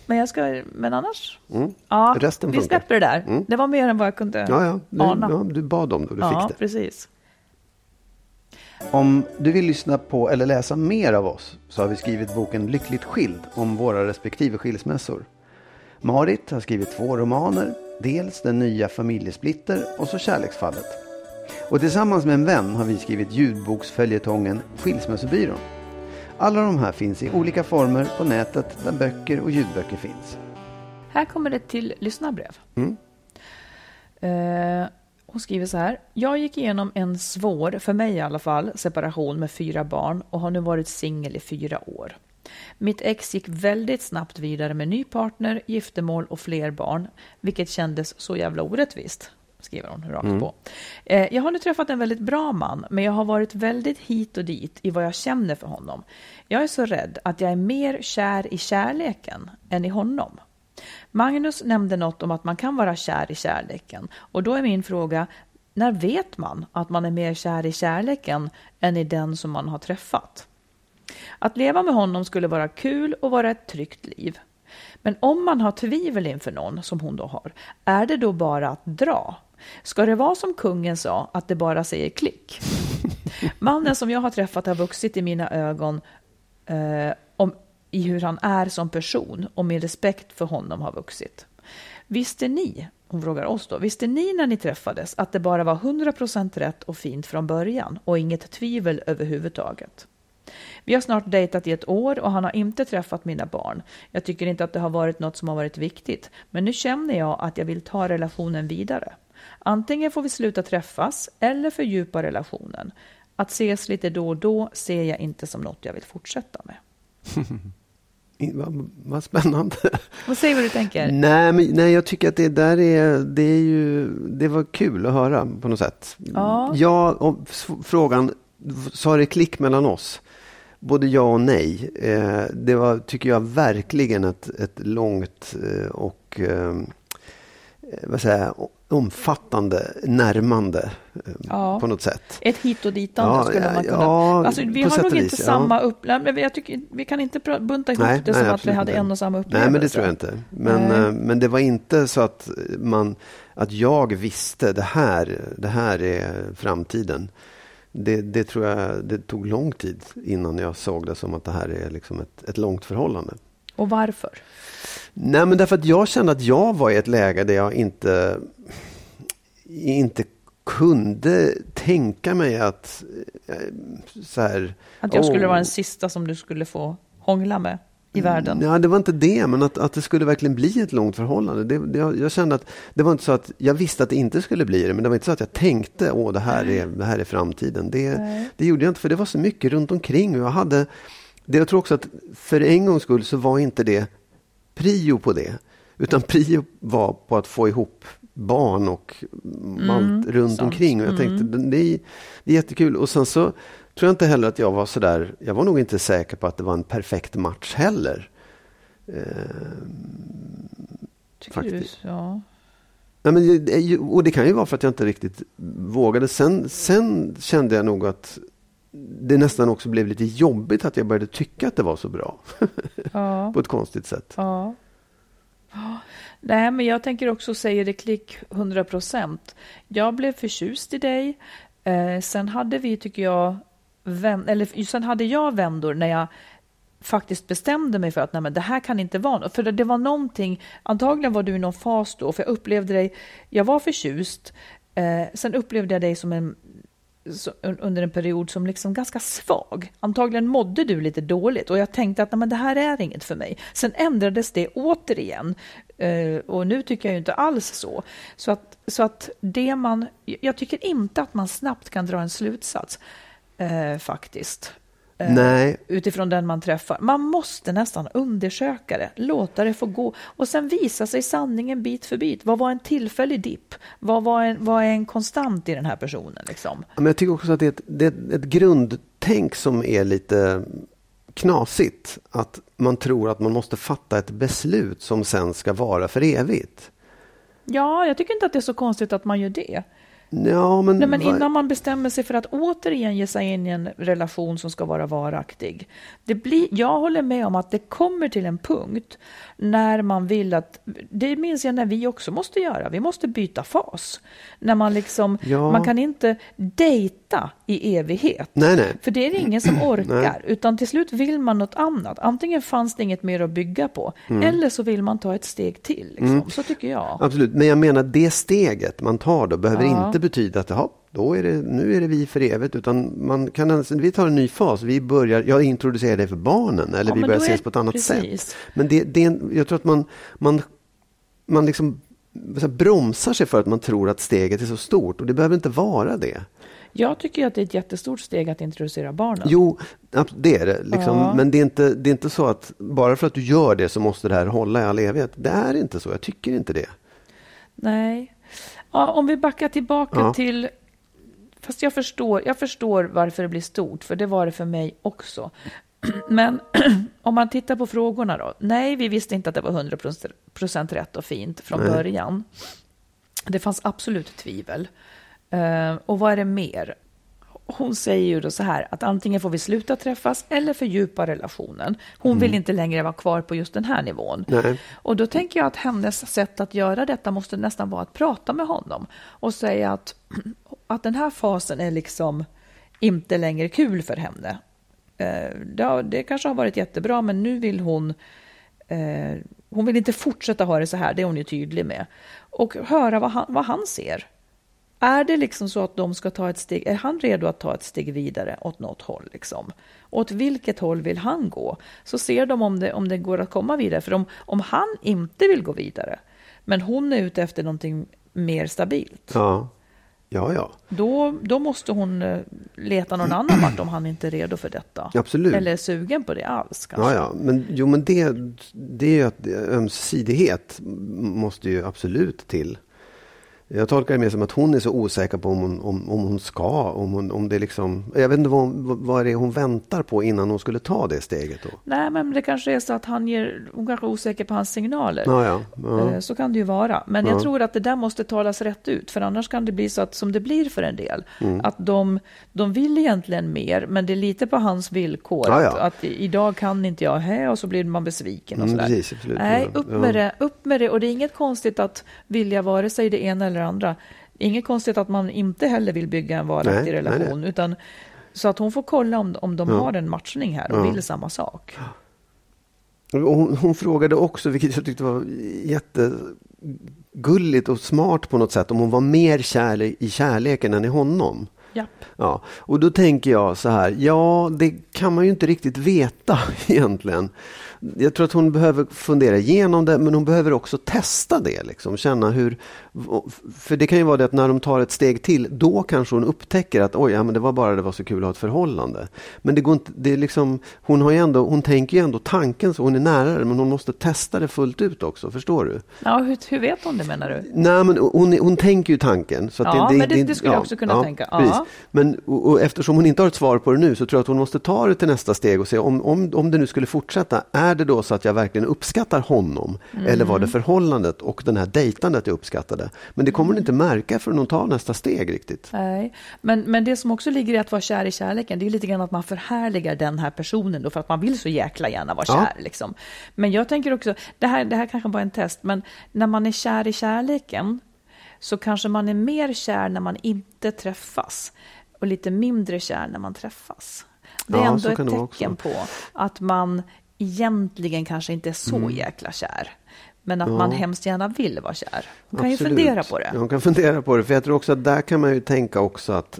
Men, jag ska, men annars? Mm. Ja, Resten vi funkar. släpper det där. Mm. Det var mer än vad jag kunde Ja, ja. Du, ana. ja. Du bad om det och du ja, fick det. precis. Om du vill lyssna på eller läsa mer av oss så har vi skrivit boken Lyckligt skild om våra respektive skilsmässor. Marit har skrivit två romaner, dels Den nya familjesplitter och så Kärleksfallet. Och tillsammans med en vän har vi skrivit ljudboksföljetongen Skilsmässobyrån. Alla de här finns i olika former på nätet där böcker och ljudböcker finns. Här kommer det till lyssnarbrev. Mm. Eh, hon skriver så här. Jag gick igenom en svår, för mig i alla fall, separation med fyra barn och har nu varit singel i fyra år. Mitt ex gick väldigt snabbt vidare med ny partner, giftermål och fler barn, vilket kändes så jävla orättvist. Skriver hon rakt på. Eh, jag har nu träffat en väldigt bra man, men jag har varit väldigt hit och dit i vad jag känner för honom. Jag är så rädd att jag är mer kär i kärleken än i honom. Magnus nämnde något om att man kan vara kär i kärleken. Och då är min fråga, när vet man att man är mer kär i kärleken än i den som man har träffat? Att leva med honom skulle vara kul och vara ett tryggt liv. Men om man har tvivel inför någon, som hon då har, är det då bara att dra? Ska det vara som kungen sa, att det bara säger klick? Mannen som jag har träffat har vuxit i mina ögon eh, om, i hur han är som person och min respekt för honom har vuxit. Visste ni, hon frågar oss då, visste ni när ni träffades att det bara var 100% rätt och fint från början och inget tvivel överhuvudtaget? Vi har snart dejtat i ett år och han har inte träffat mina barn. Jag tycker inte att det har varit något som har varit viktigt, men nu känner jag att jag vill ta relationen vidare. Antingen får vi sluta träffas eller fördjupa relationen. Att ses lite då och då ser jag inte som något jag vill fortsätta med. Vad, vad spännande. Vad säger vad du tänker? Nej, men, nej, jag tycker att det där är, det är ju, det var kul att höra på något sätt. Ja. Ja, och frågan, sa det klick mellan oss? Både ja och nej. Eh, det var, tycker jag, verkligen ett, ett långt eh, och eh, vad säger omfattande närmande eh, Ja. på något sätt. Ett hit och ditande Ja, skulle man kunna... ja, alltså, vi har nog inte samma upplevelse, jag tycker, vi kan inte bunta ihop Nej, det som nej, att vi hade inte. en och samma upplevelse. Nej, men det tror jag inte. Men, Nej. eh, men det var inte så att, man, att jag visste det här, det här är framtiden. Det, det tror jag det tog lång tid innan jag såg det som att det här är liksom ett, ett långt förhållande. Och varför? Nej, men därför att jag kände att jag var i ett läge där jag inte, inte kunde tänka mig att eh, så här, Att jag skulle åh, vara den sista som du skulle få hångla med i världen? Ja, det var inte det, men att, att det skulle verkligen bli ett långt förhållande. Det, det, jag, jag kände att det var inte så att jag visste att det inte skulle bli det, men det var inte så att jag tänkte åh, det här är, det här är framtiden. Det, det gjorde jag inte, för det var så mycket runt omkring. Jag, hade, det, jag tror också att för en gångs skull så var inte det prio på det, utan prio var på att få ihop barn och allt runt sant. omkring. Och jag tänkte, det, det, är, det är jättekul. Och sen så tror jag inte heller att jag var sådär, jag var nog inte säker på att det var en perfekt match heller. Tycker faktiskt. du? Ja. Nej, men, och det kan ju vara för att jag inte riktigt vågade. Sen, sen kände jag nog att det nästan också blev lite jobbigt att jag började tycka att det var så bra. Ja. På ett konstigt sätt. Ja. Nej, men jag tänker också säga det klick 100 procent. Jag blev förtjust i dig. Eh, sen hade vi, tycker jag, vänd, eller sen hade jag vändor när jag faktiskt bestämde mig för att nej, men det här kan inte vara För det, det var någonting, antagligen var du i någon fas då, för jag upplevde dig, jag var förtjust, eh, sen upplevde jag dig som en under en period som liksom ganska svag. Antagligen mådde du lite dåligt och jag tänkte att nej, men det här är inget för mig. Sen ändrades det återigen eh, och nu tycker jag ju inte alls så. Så att, så att det man, jag tycker inte att man snabbt kan dra en slutsats eh, faktiskt. Eh, Nej. utifrån den man träffar. Man måste nästan undersöka det, låta det få gå och sen visa sig sanningen bit för bit. Vad var en tillfällig dipp? Vad, var en, vad är en konstant i den här personen? Liksom? Men jag tycker också att det är ett, det är ett grundtänk som är lite knasigt. Att man tror att man måste fatta ett beslut som sen ska vara för evigt. Ja, jag tycker inte att det är så konstigt att man gör det. Ja, men, Nej, men innan man bestämmer sig för att återigen ge sig in i en relation som ska vara varaktig. Det blir, jag håller med om att det kommer till en punkt när man vill att, det minns jag när vi också måste göra, vi måste byta fas. När man liksom, Ja. man kan inte dejta i evighet. Nej, nej. För det är det ingen som orkar, utan till slut vill man något annat. Antingen fanns det inget mer att bygga på, Mm. eller så vill man ta ett steg till. Liksom. Så tycker jag. Absolut, men jag menar det steget man tar då behöver Ja. inte betyda att jaha, då är det, nu är det vi för evigt. Utan man kan, vi tar en ny fas. Vi börjar, jag introducerar dig för barnen eller Ja, vi börjar ses på ett annat precis. sätt. Men det, det en, jag tror att man, man, man liksom bromsar sig för att man tror att steget är så stort. Och det behöver inte vara det. Jag tycker att det är ett jättestort steg att introducera barnen. Jo, det är det. Liksom. Ja. Men det är, inte, det är inte så att bara för att du gör det så måste det här hålla i all evighet. Det är inte så. Jag tycker inte det. Nej. Ja, om vi backar tillbaka Ja. till... Fast jag förstår, jag förstår varför det blir stort, för det var det för mig också. Men om man tittar på frågorna då. Nej, vi visste inte att det var 100% rätt och fint från Nej. början. Det fanns absolut tvivel. Eh, och vad är det mer? Hon säger ju då så här att antingen får vi sluta träffas eller fördjupa relationen. Hon vill inte längre vara kvar på just den här nivån. Nej. Och då tänker jag att hennes sätt att göra detta måste nästan vara att prata med honom och säga att, att den här fasen är liksom inte längre kul för henne. Det, har, det kanske har varit jättebra, men nu vill hon eh, hon vill inte fortsätta ha det så här, det är hon ju tydlig med. Och höra vad han, vad han ser. Är det liksom så att de ska ta ett steg, är han redo att ta ett steg vidare åt något håll? Liksom? Åt vilket håll vill han gå? Så ser de om det, om det går att komma vidare. För om, om han inte vill gå vidare, men hon är ute efter någonting mer stabilt, Ja, ja. ja. då, då måste hon eh, leta någon annan vart om han inte är redo för detta. Absolut. Eller är sugen på det alls kanske. Ja, ja. Men, jo, men det, det är ju att ömsesidighet måste ju absolut till. Jag tolkar det mer som att hon är så osäker på om hon, om, om hon ska. Om, hon, om det liksom, jag vet inte vad, hon- vad det är hon väntar på innan hon skulle ta det steget. Då. Nej, men det kanske är så att han ger, hon kanske är osäker på hans signaler. Ja, ja. ja. Eh, Så kan det ju vara. Men Ja. jag tror att det där måste talas rätt ut. För annars kan det bli så att, som det blir för en del, Mm. att de, de vill egentligen mer, men det är lite på hans villkor. Att, att idag kan inte jag, hä, och så blir man besviken och Mm, sådär. precis, absolut. Nej, upp med, det, upp med det. Och det är inget konstigt att vilja vare sig det ena eller andra. Inget konstigt att man inte heller vill bygga en varaktig Nej, nej, relation. Utan, så att hon får kolla om, om de Ja. har en matchning här och Ja. vill samma sak. Hon, hon frågade också, vilket jag tyckte var jättegulligt och smart på något sätt, om hon var mer kär i kärleken än i honom. Japp. Ja, och då tänker jag så här, ja det kan man ju inte riktigt veta egentligen. Jag tror att hon behöver fundera igenom det, men hon behöver också testa det. Liksom, känna hur, för det kan ju vara det att när de tar ett steg till, då kanske hon upptäcker att oj, ja, men det var bara det var så kul att ha ett förhållande. Men det går inte, det är liksom, hon, har ju ändå, hon tänker ju ändå tanken så, hon är nära det, men hon måste testa det fullt ut också, förstår du? Ja, hur, hur vet hon det menar du? Nej, men hon, hon tänker ju tanken. Så Ja, det, men det- det skulle jag också kunna tänka. Ja. Men och, och eftersom hon inte har ett svar på det nu så tror jag att hon måste ta det till nästa steg och se om, om, om det nu skulle fortsätta, är är det då så att jag verkligen uppskattar honom? Eller var det Mm. förhållandet och den här dejtandet jag uppskattade? Men det kommer hon inte märka förrän hon tar nästa steg riktigt. Nej, men, men det som också ligger i att vara kär i kärleken, det är lite grann att man förhärligar den här personen då för att man vill så jäkla gärna vara Ja. kär. Liksom. Men jag tänker också, det här, det här kanske bara är en test, men när man är kär i kärleken så kanske man är mer kär när man inte träffas och lite mindre kär när man träffas. Det är Ja, ändå ett tecken på att man egentligen kanske inte är så jäkla kär. Men att Mm. Ja. man hemskt gärna vill vara kär. Man kan ju Absolut. fundera på det. Ja, man kan fundera på det. För jag tror också att där kan man ju tänka också att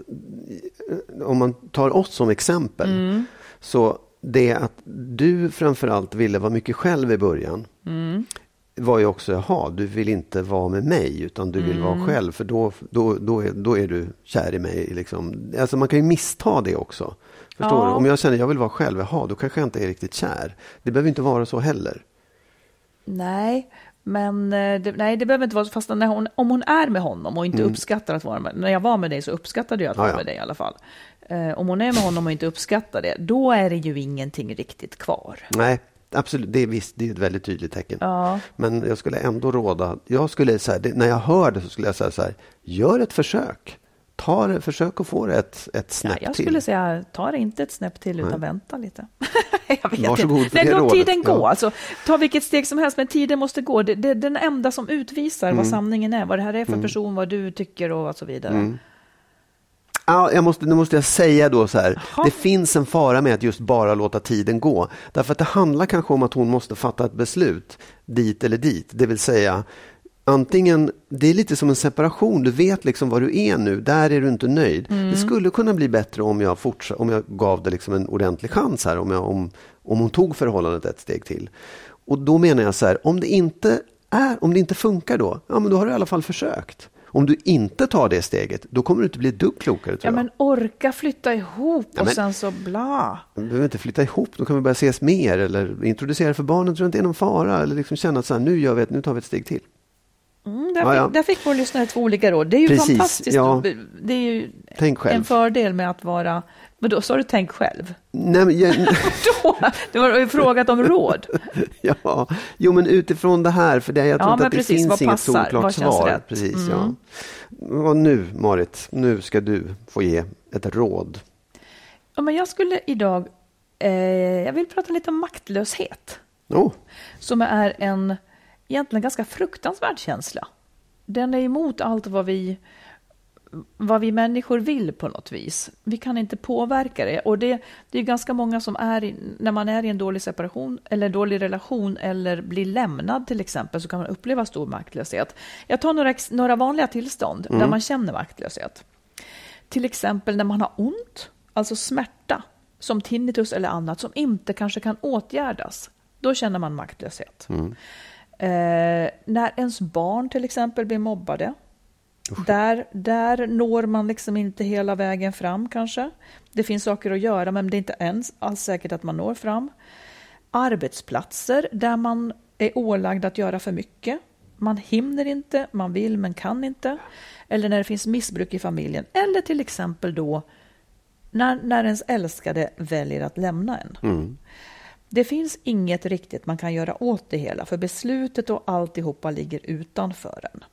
eh, om man tar oss som exempel. Mm. Så det att du framförallt ville vara mycket själv i början. Mm. var ju också, jaha, du vill inte vara med mig utan du vill Mm. vara själv för då, då, då, är, då är du kär i mig. Liksom. Alltså man kan ju missta det också. Förstår Ja. Om jag känner jag vill vara själv, jaha, då kanske jag inte är riktigt kär. Det behöver inte vara så heller. Nej, men eh, det, nej, det behöver inte vara så. Fast när hon, om hon är med honom och inte uppskattar att vara med När jag var med dig så uppskattade jag att Mm. Ja, vara ja. med dig i alla fall. Eh, om hon är med honom och inte uppskattar det, då är det ju ingenting riktigt kvar. Nej, absolut, det är visst, det är ett väldigt tydligt tecken. Ja. Men jag skulle ändå råda, jag skulle det, när jag hör det så skulle jag säga så här, gör ett försök. Ta det, försök att få det ett, ett Ja, snäpp jag till. skulle säga, ta det inte ett snäpp till utan vänta lite. jag vet Varsågod inte. Nej, låt tiden gå. Ja. Alltså, ta vilket steg som helst, men tiden måste gå. Det, det är den enda som utvisar Mm. vad sanningen är, vad det här är för person, vad du tycker och så vidare. Mm. Ja, jag måste, nu måste jag säga då så här. Jaha. Det finns en fara med att just bara låta tiden gå. Därför att det handlar kanske om att hon måste fatta ett beslut dit eller dit. Det vill säga antingen, det är lite som en separation. Du vet liksom var du är nu. Där är du inte nöjd. Det skulle kunna bli bättre om jag, fortsa- om jag gav det liksom en ordentlig chans här. Om, jag, om, om hon tog förhållandet ett steg till. Och då menar jag så här, om det inte är, om det inte funkar då, ja men då har du i alla fall försökt. Om du inte tar det steget, då kommer du inte bli ett dugg klokare tror Ja, jag. men orka flytta ihop och Ja, men- sen så bla. Vi behöver inte flytta ihop, då kan vi börja ses mer eller introducera för barnen, tror jag inte är någon fara. Eller liksom känna att så här, nu, gör vi ett, nu tar vi ett steg till. Mm, där, Ja, ja. Fick, där fick vår lyssnare två olika råd. Det är ju Precis, fantastiskt. ja. Det är ju en fördel med att vara... Men då sa du tänk själv? Nej, men, jag, Då, du har ju frågat om råd. ja, jo men utifrån det här, för det, jag tror Ja, inte att det precis, finns vad inget solklart svar. rätt? Precis, Mm. ja. Och nu Marit, nu ska du få ge ett råd. Ja, men jag skulle idag... Eh, jag vill prata lite om maktlöshet. Oh, Som är en egentligen ganska fruktansvärd känsla. Den är emot allt vad vi, vad vi människor vill på något vis. Vi kan inte påverka det. Och det, det är ganska många som är, när man är i en dålig separation eller dålig relation eller blir lämnad till exempel så kan man uppleva stor maktlöshet. Jag tar några, några vanliga tillstånd där man känner maktlöshet. Till exempel när man har ont, alltså smärta, som tinnitus eller annat som inte kanske kan åtgärdas. Då känner man maktlöshet. Eh, när ens barn till exempel blir mobbade. Där, där når man liksom inte hela vägen fram kanske. Det finns saker att göra men det är inte ens alls säkert att man når fram. Arbetsplatser där man är ålagd att göra för mycket. Man hinner inte, man vill men kan inte. Eller när det finns missbruk i familjen. Eller till exempel då när, när ens älskade väljer att lämna en. Det finns inget riktigt man kan göra åt det hela, för beslutet och alltihopa ligger utanför en.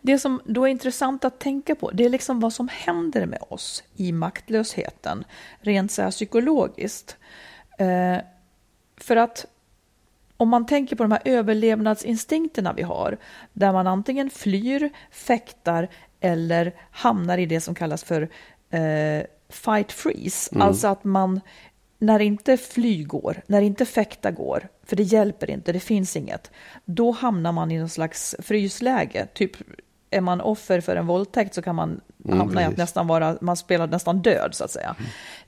Det som då är intressant att tänka på, det är liksom vad som händer med oss i maktlösheten, rent så här psykologiskt. Eh, för att om man tänker på de här överlevnadsinstinkterna vi har, där man antingen flyr, fäktar eller hamnar i det som kallas för eh, fight freeze, alltså att man när inte fly går, när inte fäkta går, för det hjälper inte, det finns inget, då hamnar man i någon slags frysläge. Typ är man offer för en våldtäkt så kan man hamna i att nästan vara, man spelar nästan död så att säga.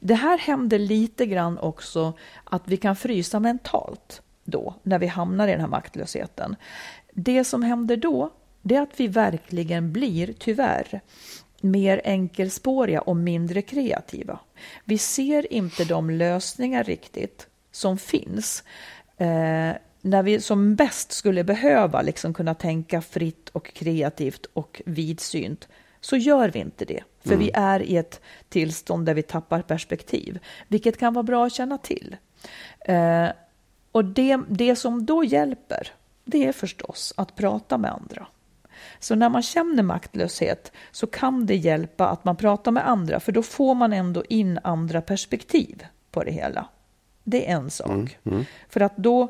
Det här händer lite grann också att vi kan frysa mentalt då, när vi hamnar i den här maktlösheten. Det som händer då, det är att vi verkligen blir, tyvärr, mer enkelspåriga och mindre kreativa. Vi ser inte de lösningar riktigt som finns. Eh, när vi som bäst skulle behöva liksom kunna tänka fritt och kreativt och vidsynt så gör vi inte det. För vi är i ett tillstånd där vi tappar perspektiv, vilket kan vara bra att känna till. Eh, Och det, det som då hjälper, det är förstås att prata med andra. Så när man känner maktlöshet så kan det hjälpa att man pratar med andra, för då får man ändå in andra perspektiv på det hela. Det är en sak. Mm, mm. För att då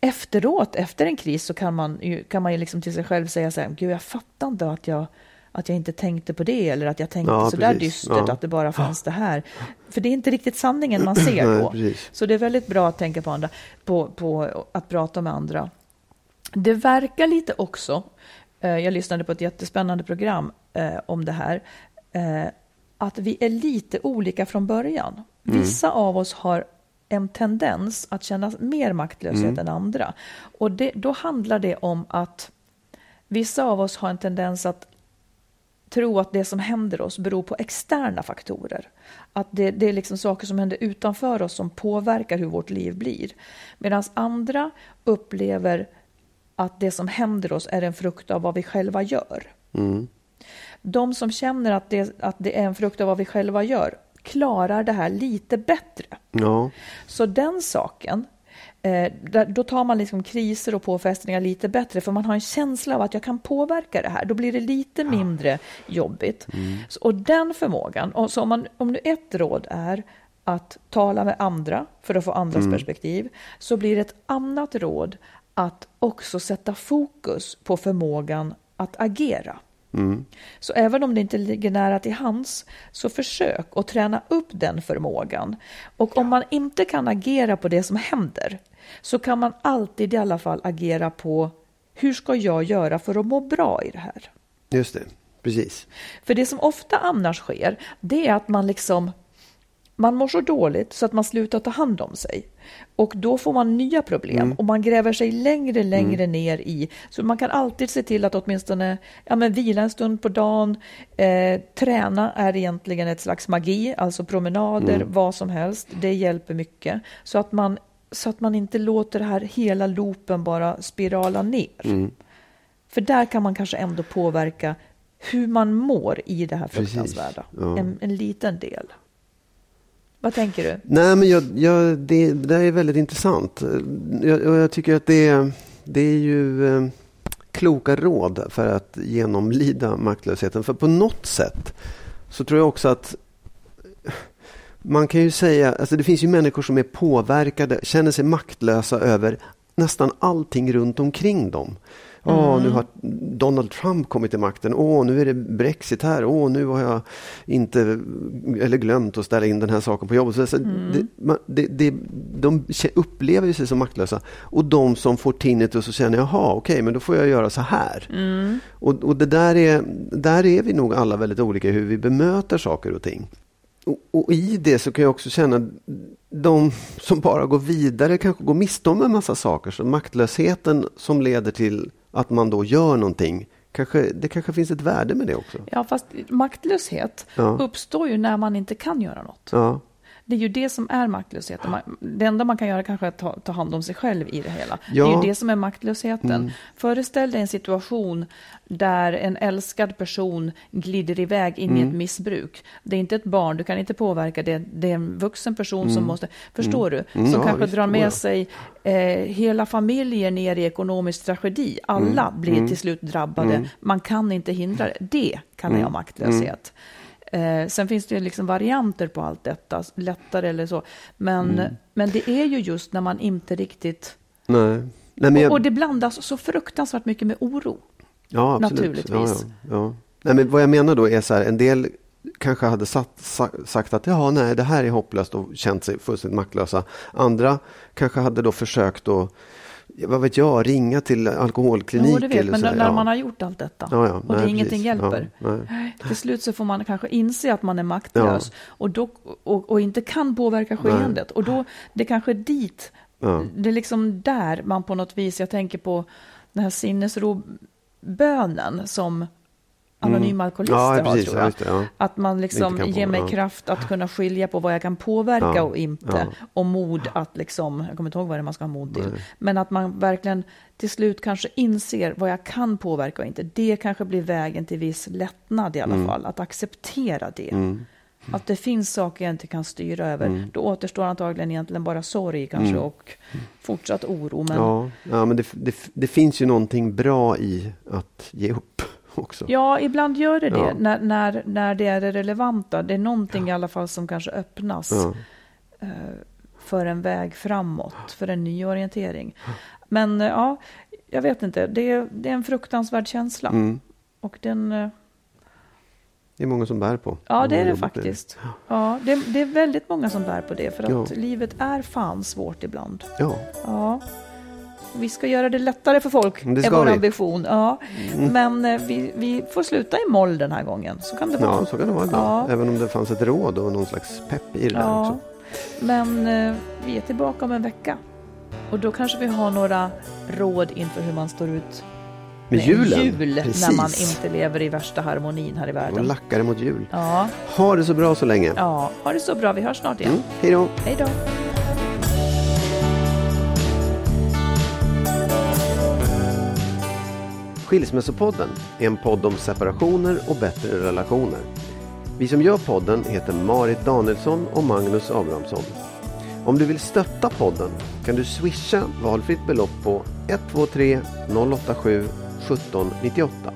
efteråt, efter en kris, så kan man ju, kan man ju liksom till sig själv säga så här, gud jag fattar inte att jag att jag inte tänkte på det eller att jag tänkte Ja, så där dystert Ja. att det bara fanns det här. För det är inte riktigt sanningen man ser Nej, då. precis. Så det är väldigt bra att tänka på, andra, på, på att prata med andra. Det verkar lite också, jag lyssnade på ett jättespännande program eh, om det här, eh, att vi är lite olika från början. Vissa av oss har en tendens att känna mer maktlöshet än andra. Och det, då handlar det om att vissa av oss har en tendens att tro att det som händer oss beror på externa faktorer. Att det, det är liksom saker som händer utanför oss som påverkar hur vårt liv blir. Medan andra upplever att det som händer oss är en frukt av vad vi själva gör. De som känner att det, att det är en frukt av vad vi själva gör klarar det här lite bättre. Ja, Så den saken, eh, där, då tar man liksom kriser och påfrestningar lite bättre, för man har en känsla av att jag kan påverka det här. Då blir det lite mindre jobbigt. Så, och den förmågan, och så om, man, om nu ett råd är att tala med andra för att få andras perspektiv, så blir ett annat råd att också sätta fokus på förmågan att agera. Så även om det inte ligger nära till hands, så försök att träna upp den förmågan. Och om man inte kan agera på det som händer, så kan man alltid i alla fall agera på hur ska jag göra för att må bra i det här? just det. Precis. För det som ofta annars sker, det är att man liksom man mår så dåligt så att man slutar ta hand om sig. Och då får man nya problem och man gräver sig längre, längre ner i. Så man kan alltid se till att åtminstone ja, men vila en stund på dagen. Eh, träna är egentligen ett slags magi, alltså promenader, vad som helst. Det hjälper mycket. Så att man, så att man inte låter det här hela loopen bara spirala ner. För där kan man kanske ändå påverka hur man mår i det här fruktansvärda. ja. En, en liten del. Vad tänker du? Nej, men jag, jag, det, det där är väldigt intressant. Jag, jag tycker att det, det är ju eh, kloka råd för att genomlida maktlösheten. För på något sätt så tror jag också att man kan ju säga, alltså det finns ju människor som är påverkade, känner sig maktlösa över nästan allting runt omkring dem. Åh, nu har Donald Trump kommit till makten. Åh, nu är det Brexit här. Åh, nu har jag inte eller glömt att ställa in den här saken på jobbet. Så, så det, man, det, det, de upplever ju sig som maktlösa. Och de som får tinnitus och känner, jaha, okej, men då får jag göra så här. Och, och det där är, där är vi nog alla väldigt olika i hur vi bemöter saker och ting. Och, och i det så kan jag också känna de som bara går vidare kanske går miste om en massa saker. Så maktlösheten som leder till att man då gör någonting, kanske, det kanske finns ett värde med det också. Ja, fast maktlöshet Ja. uppstår ju när man inte kan göra något. Ja, Det är ju det som är maktlösheten. Man- Det enda man kan göra kanske är att ta, ta hand om sig själv i det hela. Det är Ja. ju det som är maktlösheten. Föreställ dig en situation där en älskad person glider iväg in i ett missbruk. Det är inte ett barn, du kan inte påverka det. Det är en vuxen person som måste, förstår du? Som Mm, ja, kanske visst, drar med ja. sig eh, hela familjer ner i ekonomisk tragedi. Alla blir till slut drabbade. Man kan inte hindra det. Det kallar jag maktlöshet. Eh, sen finns det ju liksom varianter på allt detta, lättare eller så. Men, men det är ju just när man inte riktigt... nej. nej men jag, Och, och det blandas så fruktansvärt mycket med oro. ja, absolut. naturligtvis. Ja, ja, ja. Nej, men vad jag menar då är så här, en del kanske hade satt, sa, sagt att ja, nej, det här är hopplöst och känt sig fullständigt maktlösa. Andra kanske hade då försökt att, vad vet jag, ringa till alkoholklinik. Jo, det vet, eller men så när ja. man har gjort allt detta Ja, ja, och det nej, ingenting precis. hjälper. Nej. Till slut så får man kanske inse att man är maktlös och, då, och, och inte kan påverka skeendet. Och då, det är kanske dit, Ja. det är liksom där man på något vis, jag tänker på den här sinnesrobönen som anonyma alkoholister Mm. Ja, har, precis, tror ja, jag. just det, ja. Att man liksom ger mig ja. kraft att kunna skilja på vad jag kan påverka Ja, och inte. ja. Och mod att liksom, jag kommer inte ihåg vad det är man ska ha mod till. Men att man verkligen till slut kanske inser vad jag kan påverka och inte. Det kanske blir vägen till viss lättnad i alla Mm. fall. Att acceptera det. Att det finns saker jag inte kan styra över. Mm. Då återstår antagligen egentligen bara sorg kanske Mm. och fortsatt oro. Men Ja, ja men det, det, det finns ju någonting bra i att ge upp också. Ja, ibland gör det det, Ja. när, när, när det är det relevanta. Det är någonting i alla fall som kanske öppnas Ja. eh, för en väg framåt, för en ny orientering. Men eh, ja, jag vet inte, det är, det är en fruktansvärd känsla. Mm. Och den, eh, Det är många som bär på. ja, det är det faktiskt. Ja, det, det är väldigt många som bär på det, för att Ja. livet är fan svårt ibland. Ja, Ja. Vi ska göra det lättare för folk, Det är vår vi. ambition. Ja. Men eh, vi, vi får sluta i moll den här gången. Så kan det vara. ja, så kan det vara ibland. Ja. Även om det fanns ett råd och någon slags pepp i det där Ja, också. men eh, vi är tillbaka om en vecka. Och då kanske vi har några råd inför hur man står ut Med julen. jul Precis. när man inte lever i värsta harmonin här i Och världen. lackar mot jul. Ja, Ha det så bra så länge. ja, ha det så bra. Vi hörs snart igen. Mm. Hej då. Hej då. Skilsmässopodden är en podd om separationer och bättre relationer. Vi som gör podden heter Marit Danielsson och Magnus Abrahamsson. Om du vill stötta podden kan du swisha valfritt belopp på 123 087 1798.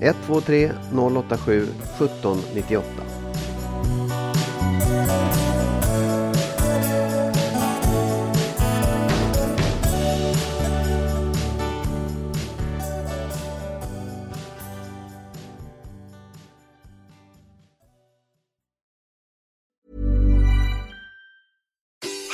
123 087 1798.